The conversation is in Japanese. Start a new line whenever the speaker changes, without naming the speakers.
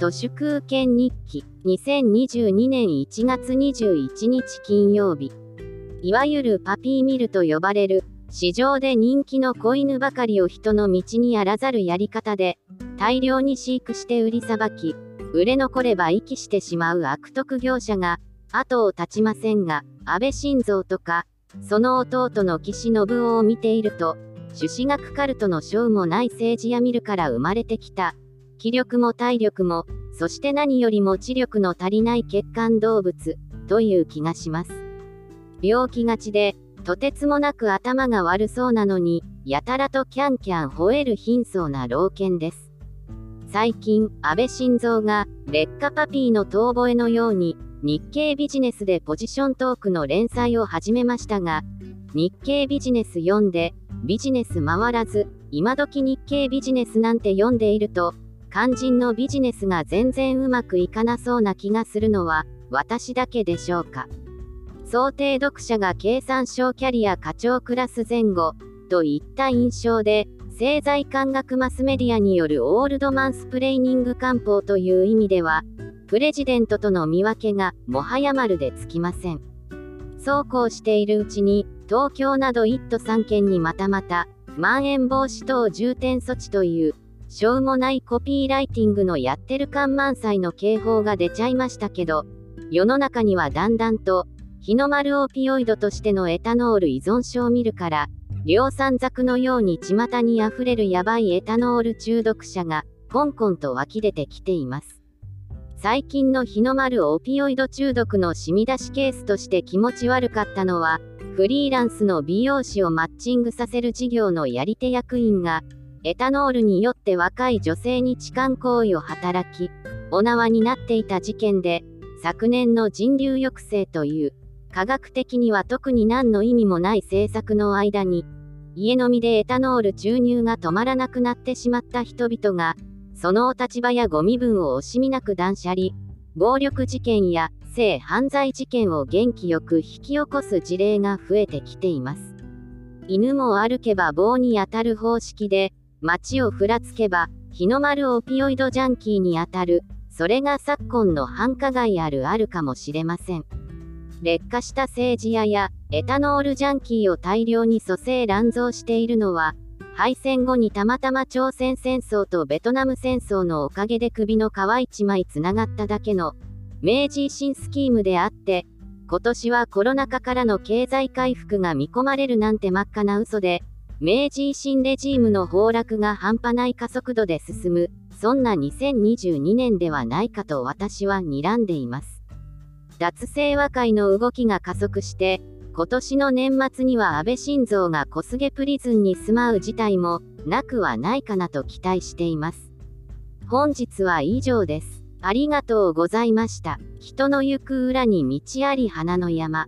都市空権日記2022年1月21日金曜日。いわゆるパピーミルと呼ばれる市場で人気の子犬ばかりを人の道にあらざるやり方で大量に飼育して売りさばき売れ残れば遺棄してしまう悪徳業者が後を絶ちませんが安倍晋三とかその弟の岸信夫を見ていると朱子学カルトの賞もない政治や見るから生まれてきた。気力も体力もそして何よりも知力の足りない血管動物という気がします病気がちでとてつもなく頭が悪そうなのに、やたらとキャンキャン吠える貧相な老犬です。最近、安倍晋三が、劣化パピーの遠吠えのように、日経ビジネスでポジショントークの連載を始めましたが、日経ビジネス読んで、ビジネス回らず、今時日経ビジネスなんて読んでいると、肝心のビジネスが全然うまくいかなそうな気がするのは、私だけでしょうか。想定読者が経産省キャリア課長クラス前後といった印象で政財官学マスメディアによるオールドマンスプレーニング官報という意味ではプレジデントとの見分けがもはや丸でつきませんそうこうしているうちに東京など1都3県にまたまたまん延防止等重点措置というしょうもないコピーライティングのやってる感満載の警報が出ちゃいましたけど世の中にはだんだんと日の丸オピオイドとしてのエタノール依存症を見るから、量産作のように巷に溢れるヤバいエタノール中毒者が、コンコンと湧き出てきています。最近の日の丸オピオイド中毒の染み出しケースとして気持ち悪かったのは、フリーランスの美容師をマッチングさせる事業のやり手役員が、エタノールによって若い女性に痴漢行為を働き、お縄になっていた事件で、昨年の人流抑制という科学的には特に何の意味もない政策の間に、家飲みでエタノール注入が止まらなくなってしまった人々が、そのお立場やご身分を惜しみなく断捨離、暴力事件や性犯罪事件を元気よく引き起こす事例が増えてきています。犬も歩けば棒に当たる方式で、街をふらつけば、日の丸オピオイドジャンキーに当たる、それが昨今の繁華街あるあるかもしれません。劣化した政治屋やエタノールジャンキーを大量に蘇生乱造しているのは敗戦後にたまたま朝鮮戦争とベトナム戦争のおかげで首の皮一枚つながっただけの明治維新スキームであって今年はコロナ禍からの経済回復が見込まれるなんて真っ赤な嘘で明治維新レジームの崩落が半端ない加速度で進むそんな2022年ではないかと私は睨んでいます脱清和会の動きが加速して、今年の年末には安倍晋三が小菅プリズンに住まう事態もなくはないかなと期待しています。本日は以上です。ありがとうございました。人の行く裏に道あり花の山。